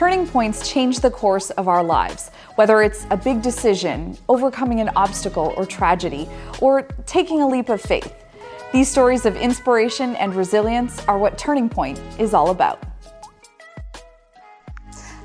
Turning points change the course of our lives, whether it's a big decision, overcoming an obstacle or tragedy, or taking a leap of faith. These stories of inspiration and resilience are what Turning Point is all about.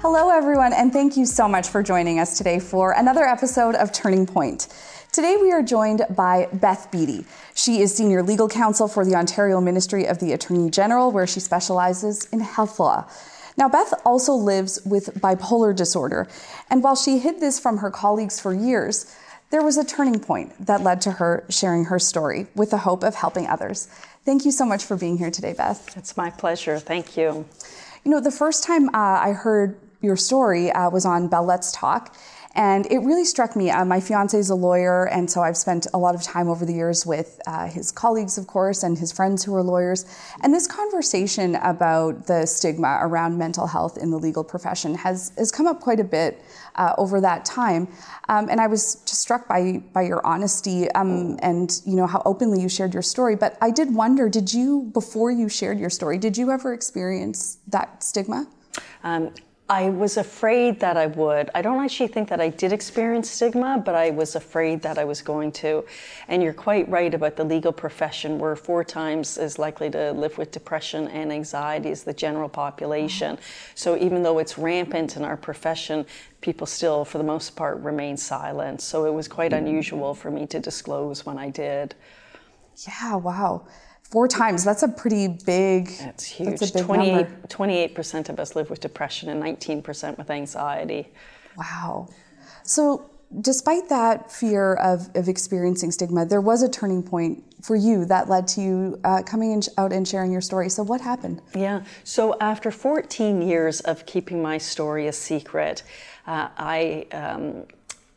Hello, everyone, and thank you so much for joining us today for another episode of Turning Point. Today, we are joined by Beth Beattie. She is Senior Legal Counsel for the Ontario Ministry of the Attorney General, where she specializes in health law. Now, Beth also lives with bipolar disorder, and while she hid this from her colleagues for years, there was a turning point that led to her sharing her story with the hope of helping others. Thank you so much for being here today, Beth. It's my pleasure. Thank you. You know, the first time uh, I heard your story uh, was on Bell Let's Talk, and it really struck me. Uh, my fiance is a lawyer, and so I've spent a lot of time over the years with uh, his colleagues, of course, and his friends who are lawyers. And this conversation about the stigma around mental health in the legal profession has, has come up quite a bit uh, over that time. Um, and I was just struck by by your honesty um, and you know how openly you shared your story. But I did wonder, did you before you shared your story, did you ever experience that stigma? Um, I was afraid that I would. I don't actually think that I did experience stigma, but I was afraid that I was going to. And you're quite right about the legal profession. We're four times as likely to live with depression and anxiety as the general population. Mm-hmm. So even though it's rampant in our profession, people still, for the most part, remain silent. So it was quite mm-hmm. unusual for me to disclose when I did. Yeah, wow four times. That's a pretty big. That's huge. That's 28 percent of us live with depression and 19 percent with anxiety. Wow. So, despite that fear of, of experiencing stigma, there was a turning point for you that led to you uh, coming in, out and sharing your story. So, what happened? Yeah. So, after 14 years of keeping my story a secret, uh, I um,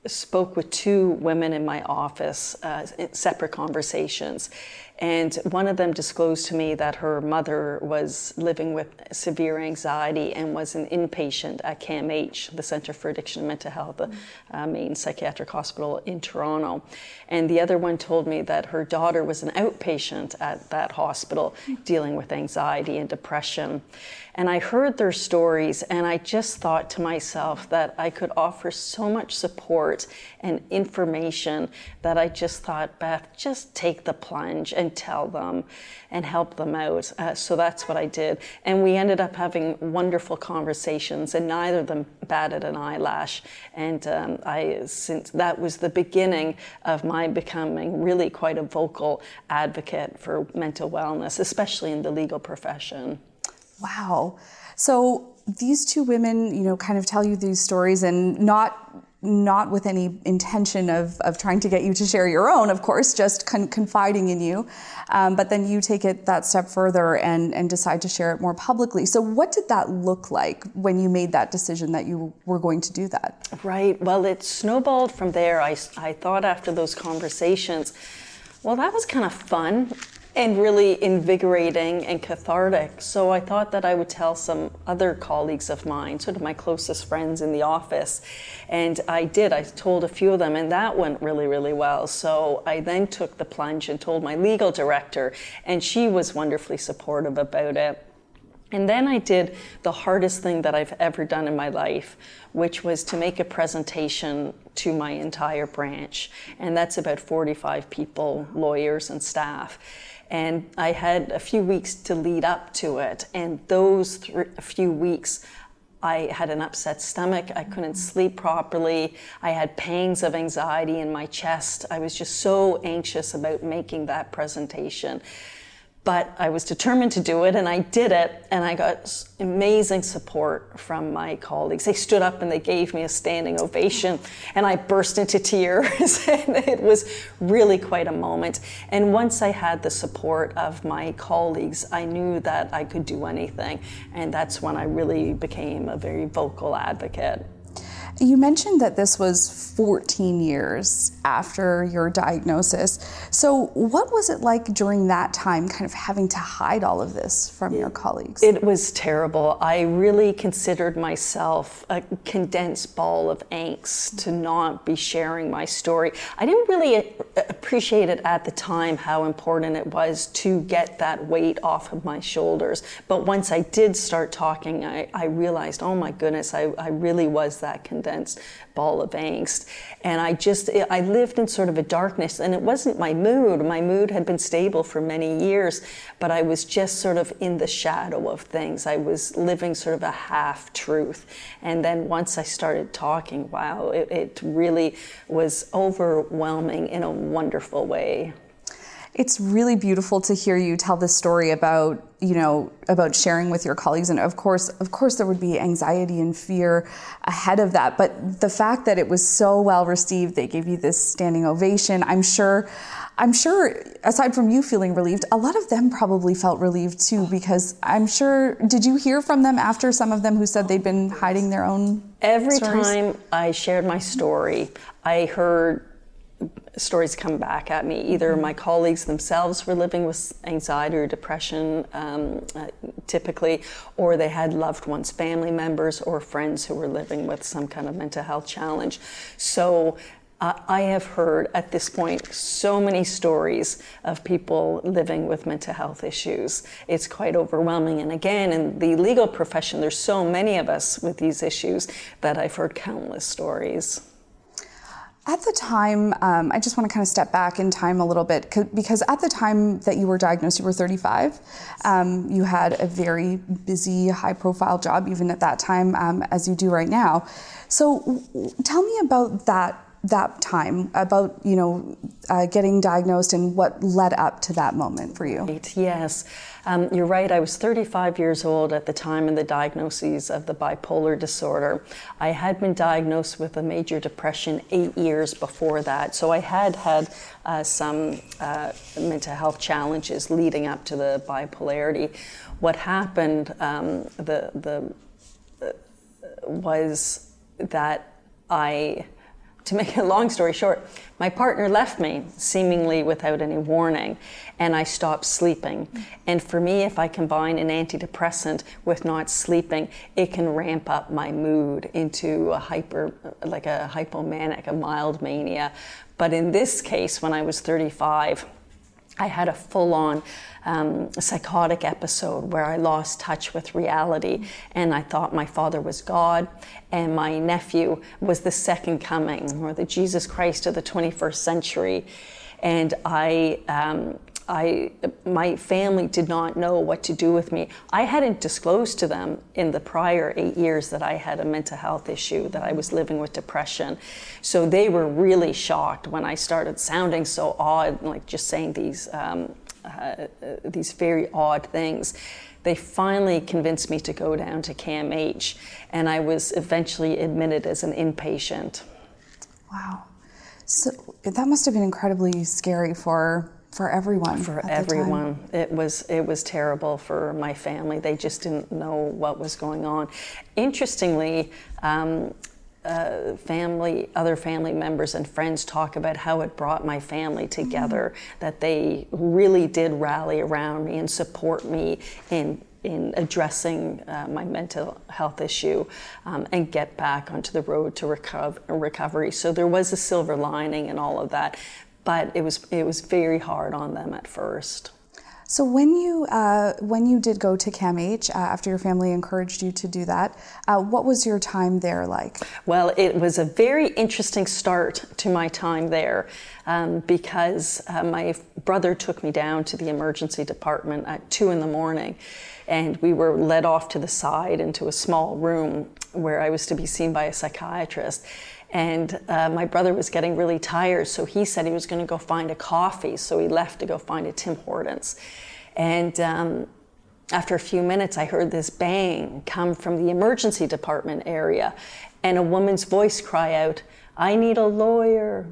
spoke with two women in my office, uh, separate conversations. And one of them disclosed to me that her mother was living with severe anxiety and was an inpatient at CAMH, the Centre for Addiction and Mental Health, the uh, main psychiatric hospital in Toronto. And the other one told me that her daughter was an outpatient at that hospital dealing with anxiety and depression. And I heard their stories, and I just thought to myself that I could offer so much support and information that I just thought, Beth, just take the plunge and tell them and help them out. Uh, so that's what I did. And we ended up having wonderful conversations, and neither of them batted an eyelash. And um, I, since that was the beginning of my becoming really quite a vocal advocate for mental wellness, especially in the legal profession. Wow. So these two women, you know, kind of tell you these stories and not not with any intention of, of trying to get you to share your own, of course, just con- confiding in you. Um, but then you take it that step further and, and decide to share it more publicly. So, what did that look like when you made that decision that you were going to do that? Right. Well, it snowballed from there. I, I thought after those conversations, well, that was kind of fun and really invigorating and cathartic. So I thought that I would tell some other colleagues of mine, sort of my closest friends in the office. And I did. I told a few of them, and that went really, really well. So I then took the plunge and told my legal director, and she was wonderfully supportive about it. And then I did the hardest thing that I've ever done in my life, which was to make a presentation to my entire branch. And that's about 45 people, lawyers, and staff. And I had a few weeks to lead up to it. And those th- few weeks, I had an upset stomach. I couldn't sleep properly. I had pangs of anxiety in my chest. I was just so anxious about making that presentation. But I was determined to do it and I did it and I got amazing support from my colleagues. They stood up and they gave me a standing ovation and I burst into tears. and it was really quite a moment. And once I had the support of my colleagues, I knew that I could do anything. And that's when I really became a very vocal advocate. You mentioned that this was 14 years after your diagnosis. So, what was it like during that time, kind of having to hide all of this from your colleagues? It was terrible. I really considered myself a condensed ball of angst to not be sharing my story. I didn't really uh, appreciate it at the time how important it was to get that weight off of my shoulders. But once I did start talking, I, I realized, oh my goodness, I, I really was that condensed ball of angst. And I just, I lived in sort of a darkness, and it wasn't my mood. My mood had been stable for many years, but I was just sort of in the shadow of things. I was living sort of a half truth. And then once I started talking, wow, it, it really was overwhelming in a wonderful way. It's really beautiful to hear you tell this story about you know about sharing with your colleagues. And of course of course there would be anxiety and fear ahead of that. But the fact that it was so well received they gave you this standing ovation i'm sure i'm sure aside from you feeling relieved a lot of them probably felt relieved too because i'm sure did you hear from them after some of them who said they'd been hiding their own every stories? time i shared my story i heard stories come back at me. Either my colleagues themselves were living with anxiety or depression, um, uh, typically, or they had loved ones, family members, or friends who were living with some kind of mental health challenge. So uh, I have heard at this point so many stories of people living with mental health issues. It's quite overwhelming. And again, in the legal profession, there's so many of us with these issues that I've heard countless stories. At the time, um, I just want to kind of step back in time a little bit because at the time that you were diagnosed, you were 35. Um, you had a very busy, high profile job, even at that time, um, as you do right now. So, tell me about that that time about you know uh, getting diagnosed and what led up to that moment for you? Right, yes. Um, you're right i was 35 years old at the time of the diagnosis of the bipolar disorder. I had been diagnosed with a major depression eight years before that so i had had uh, some uh, mental health challenges leading up to the bipolarity. What happened um, the, the uh, was that i to make a long story short, my partner left me seemingly without any warning, and I stopped sleeping. And for me, if I combine an antidepressant with not sleeping, it can ramp up my mood into a hyper, like a hypomanic, a mild mania. But in this case, when I was 35, I had a full on um, psychotic episode where I lost touch with reality and I thought my father was God and my nephew was the second coming or the Jesus Christ of the 21st century. And I um, I, my family did not know what to do with me. I hadn't disclosed to them in the prior eight years that I had a mental health issue, that I was living with depression. So they were really shocked when I started sounding so odd, like just saying these, um, uh, these very odd things. They finally convinced me to go down to CAMH, and I was eventually admitted as an inpatient. Wow. So that must have been incredibly scary for for everyone. For everyone, it was it was terrible for my family. They just didn't know what was going on. Interestingly. Um, uh, family, other family members and friends talk about how it brought my family together. Mm-hmm. That they really did rally around me and support me in in addressing uh, my mental health issue um, and get back onto the road to recover, recovery. So there was a silver lining in all of that but it was it was very hard on them at first. So when you uh, when you did go to CAMH uh, after your family encouraged you to do that, uh, what was your time there like? Well, it was a very interesting start to my time there um, because uh, my brother took me down to the emergency department at two in the morning, and we were led off to the side into a small room where I was to be seen by a psychiatrist. And uh, my brother was getting really tired, so he said he was going to go find a coffee. So he left to go find a Tim Hortons. And um, after a few minutes, I heard this bang come from the emergency department area, and a woman's voice cry out, I need a lawyer.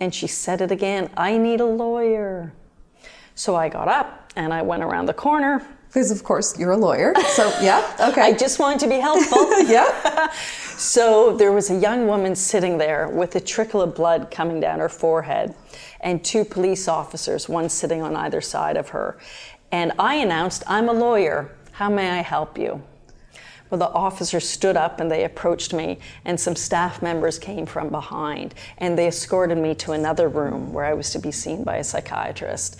And she said it again, I need a lawyer. So I got up and I went around the corner. Because, of course, you're a lawyer. So, yeah, okay. I just wanted to be helpful. yeah. so there was a young woman sitting there with a trickle of blood coming down her forehead, and two police officers, one sitting on either side of her. And I announced, I'm a lawyer. How may I help you? Well, the officers stood up and they approached me, and some staff members came from behind, and they escorted me to another room where I was to be seen by a psychiatrist.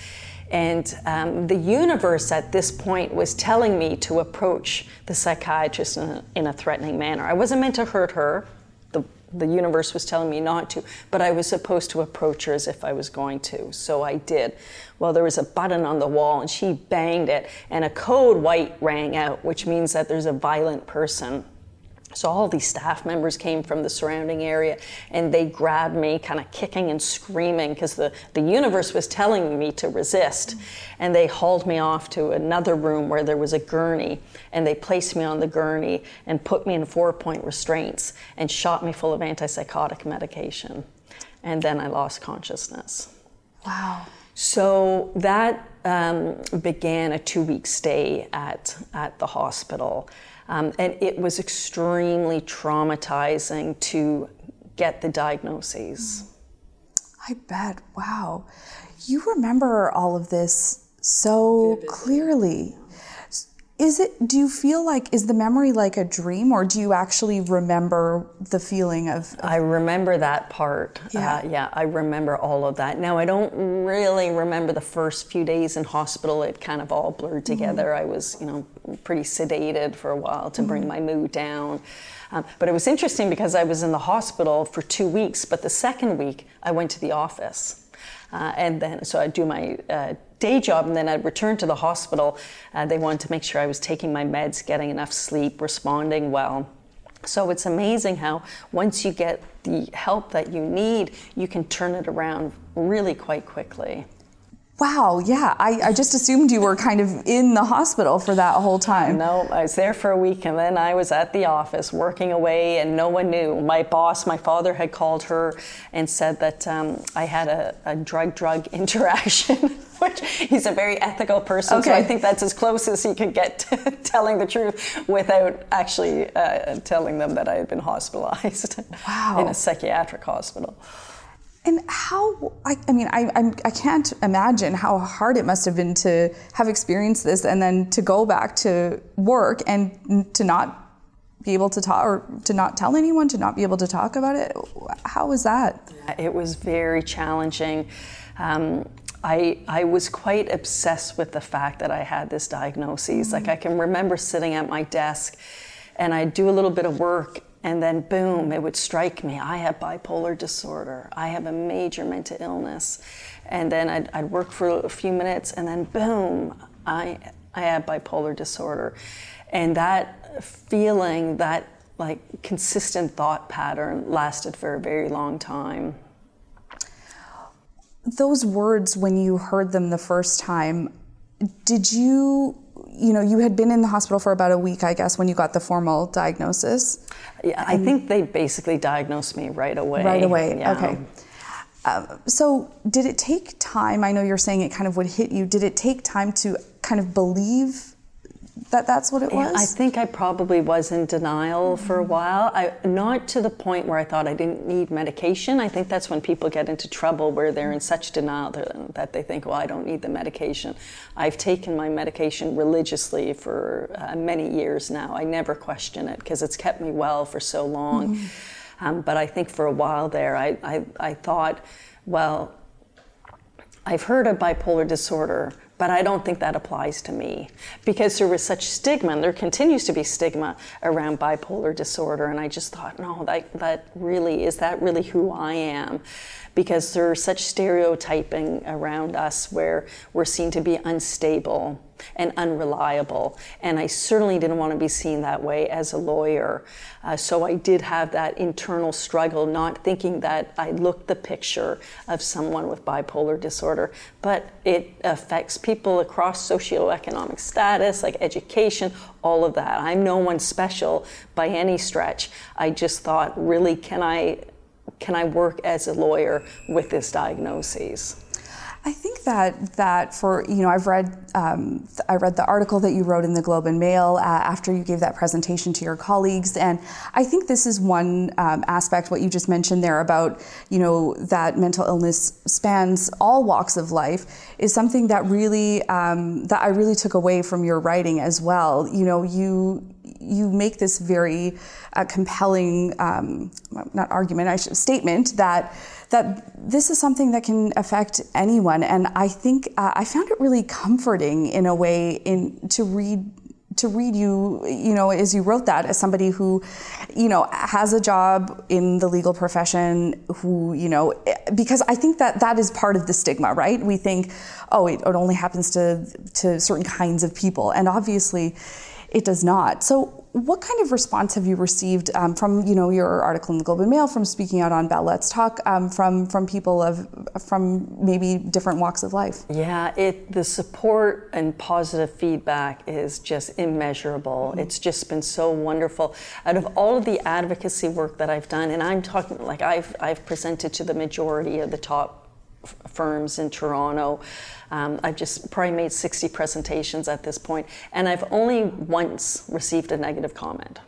And um, the universe at this point was telling me to approach the psychiatrist in a, in a threatening manner. I wasn't meant to hurt her. The, the universe was telling me not to, but I was supposed to approach her as if I was going to. So I did. Well, there was a button on the wall, and she banged it, and a code white rang out, which means that there's a violent person so all these staff members came from the surrounding area and they grabbed me, kind of kicking and screaming because the, the universe was telling me to resist. And they hauled me off to another room where there was a gurney and they placed me on the gurney and put me in four point restraints and shot me full of antipsychotic medication. And then I lost consciousness. Wow. So that um, began a two week stay at, at the hospital. Um, and it was extremely traumatizing to get the diagnoses. I bet. Wow. You remember all of this so Vividly. clearly is it do you feel like is the memory like a dream or do you actually remember the feeling of, of i remember that part yeah. Uh, yeah i remember all of that now i don't really remember the first few days in hospital it kind of all blurred mm-hmm. together mm-hmm. i was you know pretty sedated for a while to mm-hmm. bring my mood down um, but it was interesting because i was in the hospital for two weeks but the second week i went to the office uh, and then, so I'd do my uh, day job and then I'd return to the hospital. Uh, they wanted to make sure I was taking my meds, getting enough sleep, responding well. So it's amazing how once you get the help that you need, you can turn it around really quite quickly. Wow, yeah. I, I just assumed you were kind of in the hospital for that whole time. No, I was there for a week and then I was at the office working away and no one knew. My boss, my father had called her and said that um, I had a, a drug drug interaction, which he's a very ethical person. Okay. So I think that's as close as he could get to telling the truth without actually uh, telling them that I had been hospitalized wow. in a psychiatric hospital. And how, I, I mean, I, I'm, I can't imagine how hard it must have been to have experienced this and then to go back to work and to not be able to talk or to not tell anyone, to not be able to talk about it. How was that? It was very challenging. Um, I, I was quite obsessed with the fact that I had this diagnosis. Mm-hmm. Like, I can remember sitting at my desk and I'd do a little bit of work and then boom, it would strike me. I have bipolar disorder. I have a major mental illness. And then I'd, I'd work for a few minutes, and then boom, I, I have bipolar disorder. And that feeling, that like consistent thought pattern lasted for a very long time. Those words, when you heard them the first time, did you you know, you had been in the hospital for about a week, I guess, when you got the formal diagnosis. Yeah, I think they basically diagnosed me right away. Right away, yeah. okay. Um, so, did it take time? I know you're saying it kind of would hit you. Did it take time to kind of believe that that's what it was? I think I probably was in denial mm-hmm. for a while. I, not to the point where I thought I didn't need medication. I think that's when people get into trouble where they're in such denial that they think, well, I don't need the medication. I've taken my medication religiously for uh, many years now. I never question it because it's kept me well for so long. Mm-hmm. Um, but I think for a while there, I, I, I thought, well, I've heard of bipolar disorder, but I don't think that applies to me because there was such stigma, and there continues to be stigma around bipolar disorder. And I just thought, no, that, that really is that really who I am? Because there's such stereotyping around us where we're seen to be unstable and unreliable. And I certainly didn't want to be seen that way as a lawyer. Uh, so I did have that internal struggle, not thinking that I looked the picture of someone with bipolar disorder. But it affects people across socioeconomic status, like education, all of that. I'm no one special by any stretch. I just thought, really, can I, can I work as a lawyer with this diagnosis? I think that that for you know I've read um, I read the article that you wrote in the Globe and Mail uh, after you gave that presentation to your colleagues, and I think this is one um, aspect what you just mentioned there about you know that mental illness spans all walks of life is something that really um, that I really took away from your writing as well. You know you you make this very uh, compelling um, not argument I should, statement that that this is something that can affect anyone. And I think uh, I found it really comforting in a way in to read to read you, you know, as you wrote that, as somebody who, you know, has a job in the legal profession, who, you know, because I think that that is part of the stigma, right? We think, oh, it, it only happens to to certain kinds of people, and obviously, it does not. So, what kind of response have you received um, from you know your article in the Globe and Mail, from speaking out on Bell Let's Talk, um, from from people of from maybe different walks of life? Yeah, it the support and positive feedback is just immeasurable. Mm-hmm. It's just been so wonderful. Out of all of the advocacy work that I've done, and I'm talking like I've I've presented to the majority of the top f- firms in Toronto. Um, I've just probably made 60 presentations at this point, and I've only once received a negative comment.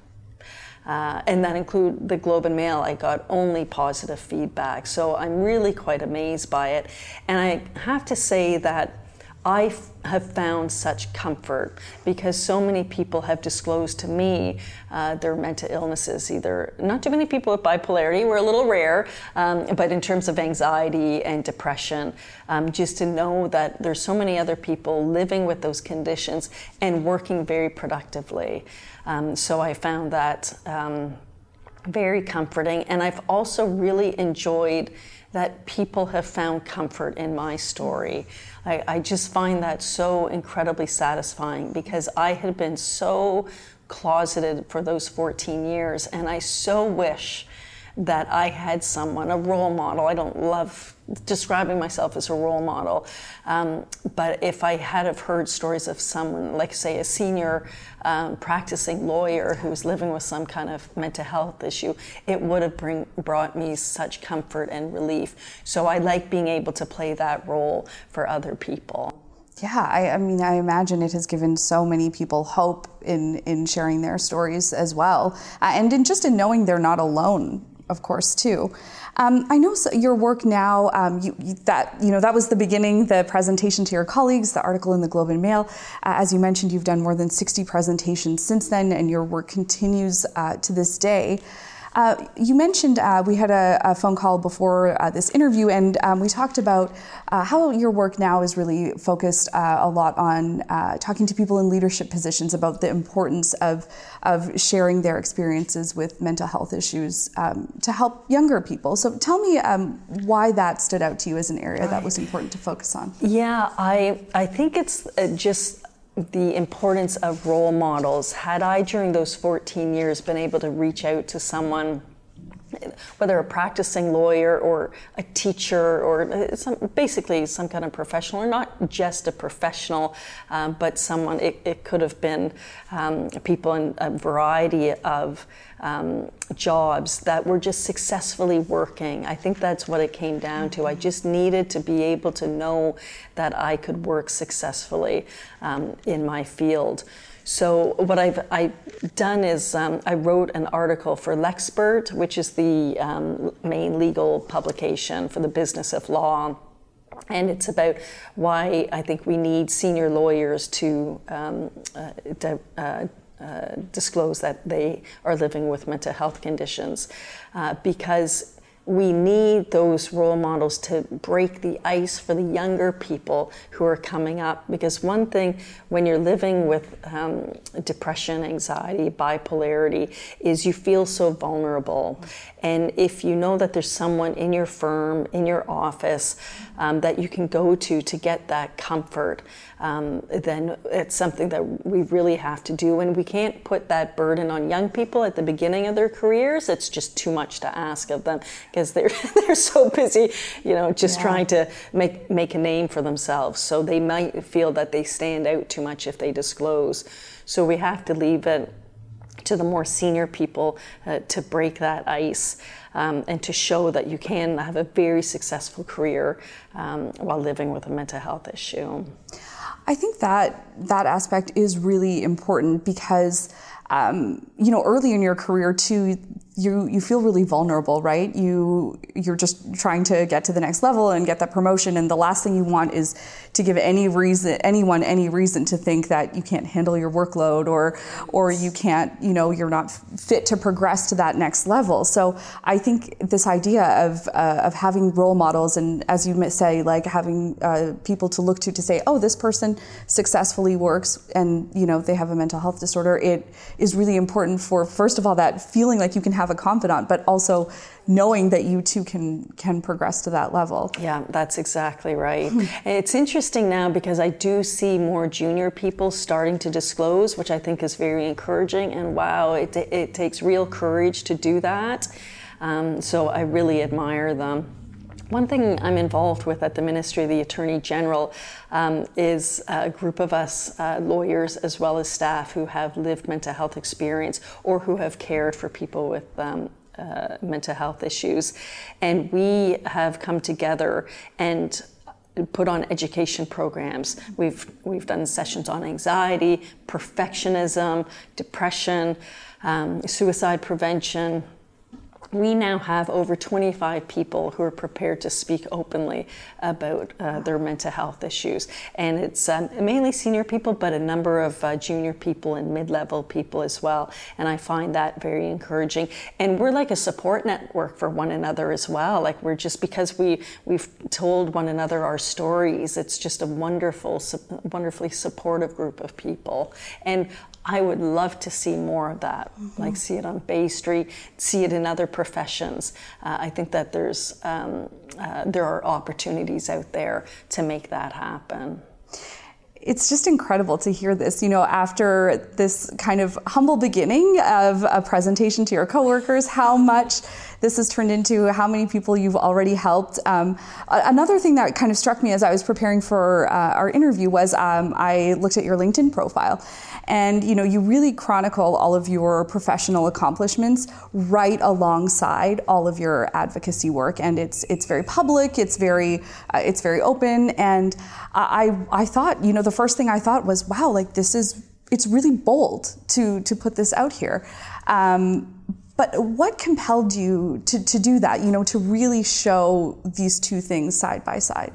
Uh, and that include the Globe and Mail. I got only positive feedback, so I'm really quite amazed by it. And I have to say that I have found such comfort because so many people have disclosed to me uh, their mental illnesses. Either not too many people with bipolarity, we're a little rare, um, but in terms of anxiety and depression, um, just to know that there's so many other people living with those conditions and working very productively. Um, so I found that um, very comforting, and I've also really enjoyed that people have found comfort in my story. I, I just find that so incredibly satisfying because I had been so closeted for those 14 years, and I so wish that I had someone, a role model. I don't love describing myself as a role model, um, but if I had have heard stories of someone, like say a senior um, practicing lawyer who's living with some kind of mental health issue, it would have bring, brought me such comfort and relief. So I like being able to play that role for other people. Yeah, I, I, mean, I imagine it has given so many people hope in in sharing their stories as well, uh, and in just in knowing they're not alone of course, too. Um, I know your work now. Um, you, you, that you know that was the beginning, the presentation to your colleagues, the article in the Globe and Mail. Uh, as you mentioned, you've done more than 60 presentations since then, and your work continues uh, to this day. Uh, you mentioned uh, we had a, a, phone call before uh, this interview, and um, we talked about uh, how your work now is really focused uh, a lot on uh, talking to people in leadership positions about the importance of, of sharing their experiences with mental health issues um, to help younger people. So tell me um, why that stood out to you as an area that was important to focus on. Yeah, I, I think it's just the importance of role models. Had I, during those 14 years, been able to reach out to someone, whether a practicing lawyer or a teacher or uh, some, basically some kind of professional, or not just a professional, um, but someone, it, it, could have been um, people in a variety of um, jobs that were just successfully working. I think that's what it came down to. I just needed to be able to know that I could work successfully um, in my field. So what I've I done is um, I wrote an article for Lexpert, which is the um, main legal publication for the business of law. And it's about why I think we need senior lawyers to, um, uh, to uh, uh, disclose that they are living with mental health conditions uh, because we need those role models to break the ice for the younger people who are coming up. Because one thing, when you're living with um, depression, anxiety, bipolarity, is you feel so vulnerable. And if you know that there's someone in your firm, in your office, um, that you can go to to get that comfort, um, then it's something that we really have to do. And we can't put that burden on young people at the beginning of their careers. It's just too much to ask of them because they're they're so busy, you know, just yeah. trying to make make a name for themselves. So they might feel that they stand out too much if they disclose. So we have to leave it to the more senior people uh, to break that ice um, and to show that you can have a very successful career um, while living with a mental health issue. I think that that aspect is really important because um, you know early in your career too you you feel really vulnerable, right? You you're just trying to get to the next level and get that promotion, and the last thing you want is to give any reason anyone any reason to think that you can't handle your workload or or you can't you know you're not fit to progress to that next level. So I think this idea of uh, of having role models and as you say like having uh, people to look to to say oh this person successfully works and you know they have a mental health disorder it is really important for first of all that feeling like you can have have a confidant, but also knowing that you too can can progress to that level. Yeah, that's exactly right. it's interesting now because I do see more junior people starting to disclose, which I think is very encouraging. And wow, it, it takes real courage to do that. Um, so I really admire them. One thing I'm involved with at the Ministry of the Attorney General um, is a group of us uh, lawyers as well as staff who have lived mental health experience or who have cared for people with um, uh, mental health issues. And we have come together and put on education programs. We've, we've done sessions on anxiety, perfectionism, depression, um, suicide prevention, we now have over 25 people who are prepared to speak openly about uh, their mental health issues. And it's um, mainly senior people, but a number of uh, junior people and mid level people as well. And I find that very encouraging. And we're like a support network for one another as well. Like we're just because we, we've told one another our stories, it's just a wonderful, wonderfully supportive group of people. And I would love to see more of that, mm-hmm. like see it on Bay Street, see it in other professions. Uh, I think that there's um, uh, there are opportunities out there to make that happen it's just incredible to hear this, you know, after this kind of humble beginning of a presentation to your coworkers, how much this has turned into, how many people you've already helped. Um, another thing that kind of struck me as I was preparing for uh, our interview was um, I looked at your LinkedIn profile and you know you really chronicle all of your professional accomplishments right alongside all of your advocacy work and it's it's very public it's very uh, it's very open and I I thought you know the first thing I thought was wow like this is it's really bold to to put this out here um, but what compelled you to, to do that, you know, to really show these two things side by side?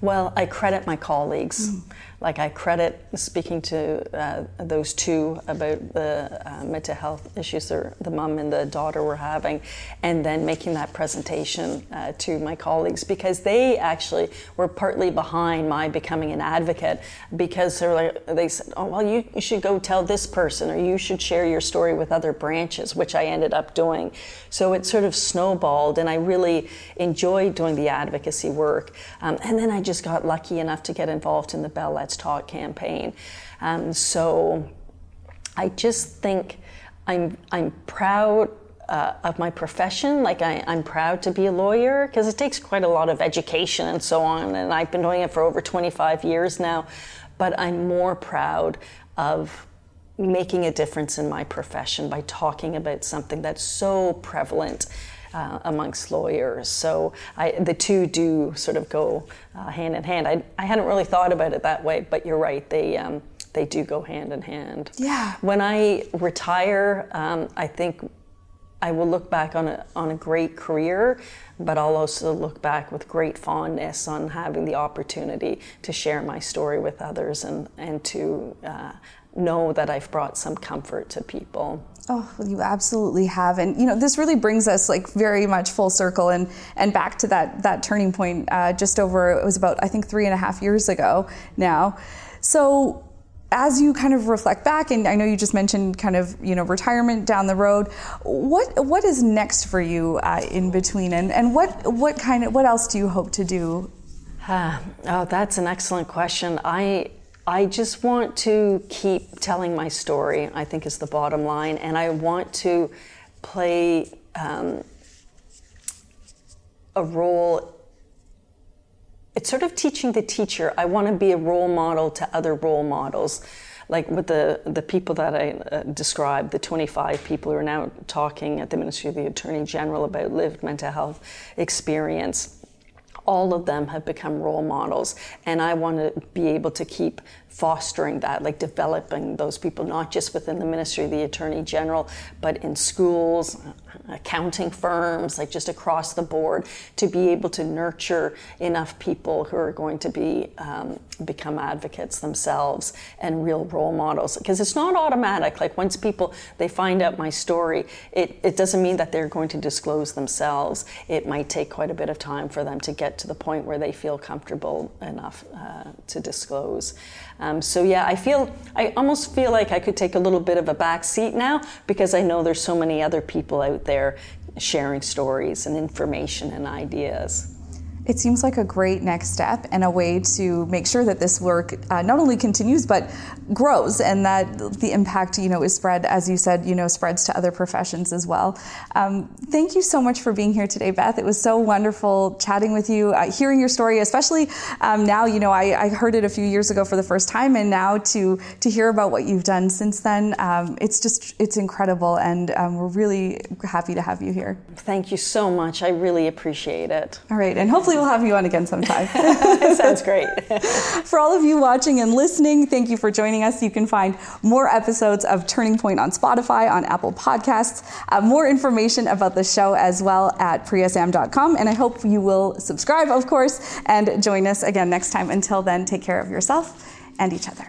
Well, I credit my colleagues. Mm. Like I credit speaking to uh, those two about the uh, mental health issues the mom and the daughter were having, and then making that presentation uh, to my colleagues because they actually were partly behind my becoming an advocate because they're like they said, oh well, you, you should go tell this person or you should share your story with other branches, which I ended up doing. So it sort of snowballed, and I really enjoyed doing the advocacy work. Um, and then I just got lucky enough to get involved in the Bell Let's Talk campaign. Um, so I just think I'm, I'm proud uh, of my profession. Like I, am proud to be a lawyer because it takes quite a lot of education and so on. And I've been doing it for over 25 years now. But I'm more proud of making a difference in my profession by talking about something that's so prevalent uh, amongst lawyers. So I, the two do sort of go uh, hand in hand. I, I hadn't really thought about it that way, but you're right. They um, they do go hand in hand. Yeah. When I retire, um, I think I will look back on a, on a great career, but I'll also look back with great fondness on having the opportunity to share my story with others and, and to uh, know that I've brought some comfort to people. Oh, you absolutely have, and you know this really brings us like very much full circle and and back to that that turning point uh, just over it was about I think three and a half years ago now. So as you kind of reflect back, and I know you just mentioned kind of you know retirement down the road. What what is next for you uh, in between, and and what what kind of what else do you hope to do? Uh, oh, that's an excellent question. I I just want to keep telling my story, I think is the bottom line. And I want to play um, a role. It's sort of teaching the teacher. I want to be a role model to other role models. like with the, the people that I uh, described, the 25 people who are now talking at the Ministry of the Attorney General about lived mental health experience all of them have become role models and i want to be able to keep fostering that, like developing those people, not just within the Ministry of the Attorney General, but in schools, accounting firms, like just across the board, to be able to nurture enough people who are going to be um, become advocates themselves and real role models. Because it's not automatic. Like once people they find out my story, it, it doesn't mean that they're going to disclose themselves. It might take quite a bit of time for them to get to the point where they feel comfortable enough uh, to disclose. Um, so yeah, I feel I almost feel like I could take a little bit of a back seat now because I know there's so many other people out there sharing stories and information and ideas. It seems like a great next step and a way to make sure that this work uh, not only continues but grows and that the impact you know is spread as you said you know spreads to other professions as well. Um, thank you so much for being here today, Beth. It was so wonderful chatting with you, uh, hearing your story, especially um, now. You know, I, I, heard it a few years ago for the first time, and now to to hear about what you've done since then, um, it's just it's incredible, and um, we're really happy to have you here. Thank you so much. I really appreciate it. All right, and hopefully hopefully we'll have you on again sometime. Sounds great. for all of you watching and listening, thank you for joining us. You can find more episodes of Turning Point on Spotify, on Apple Podcasts, uh, more information about the show as well at priyasam.com. And I hope you will subscribe, of course, and join us again next time. Until then, take care of yourself and each other.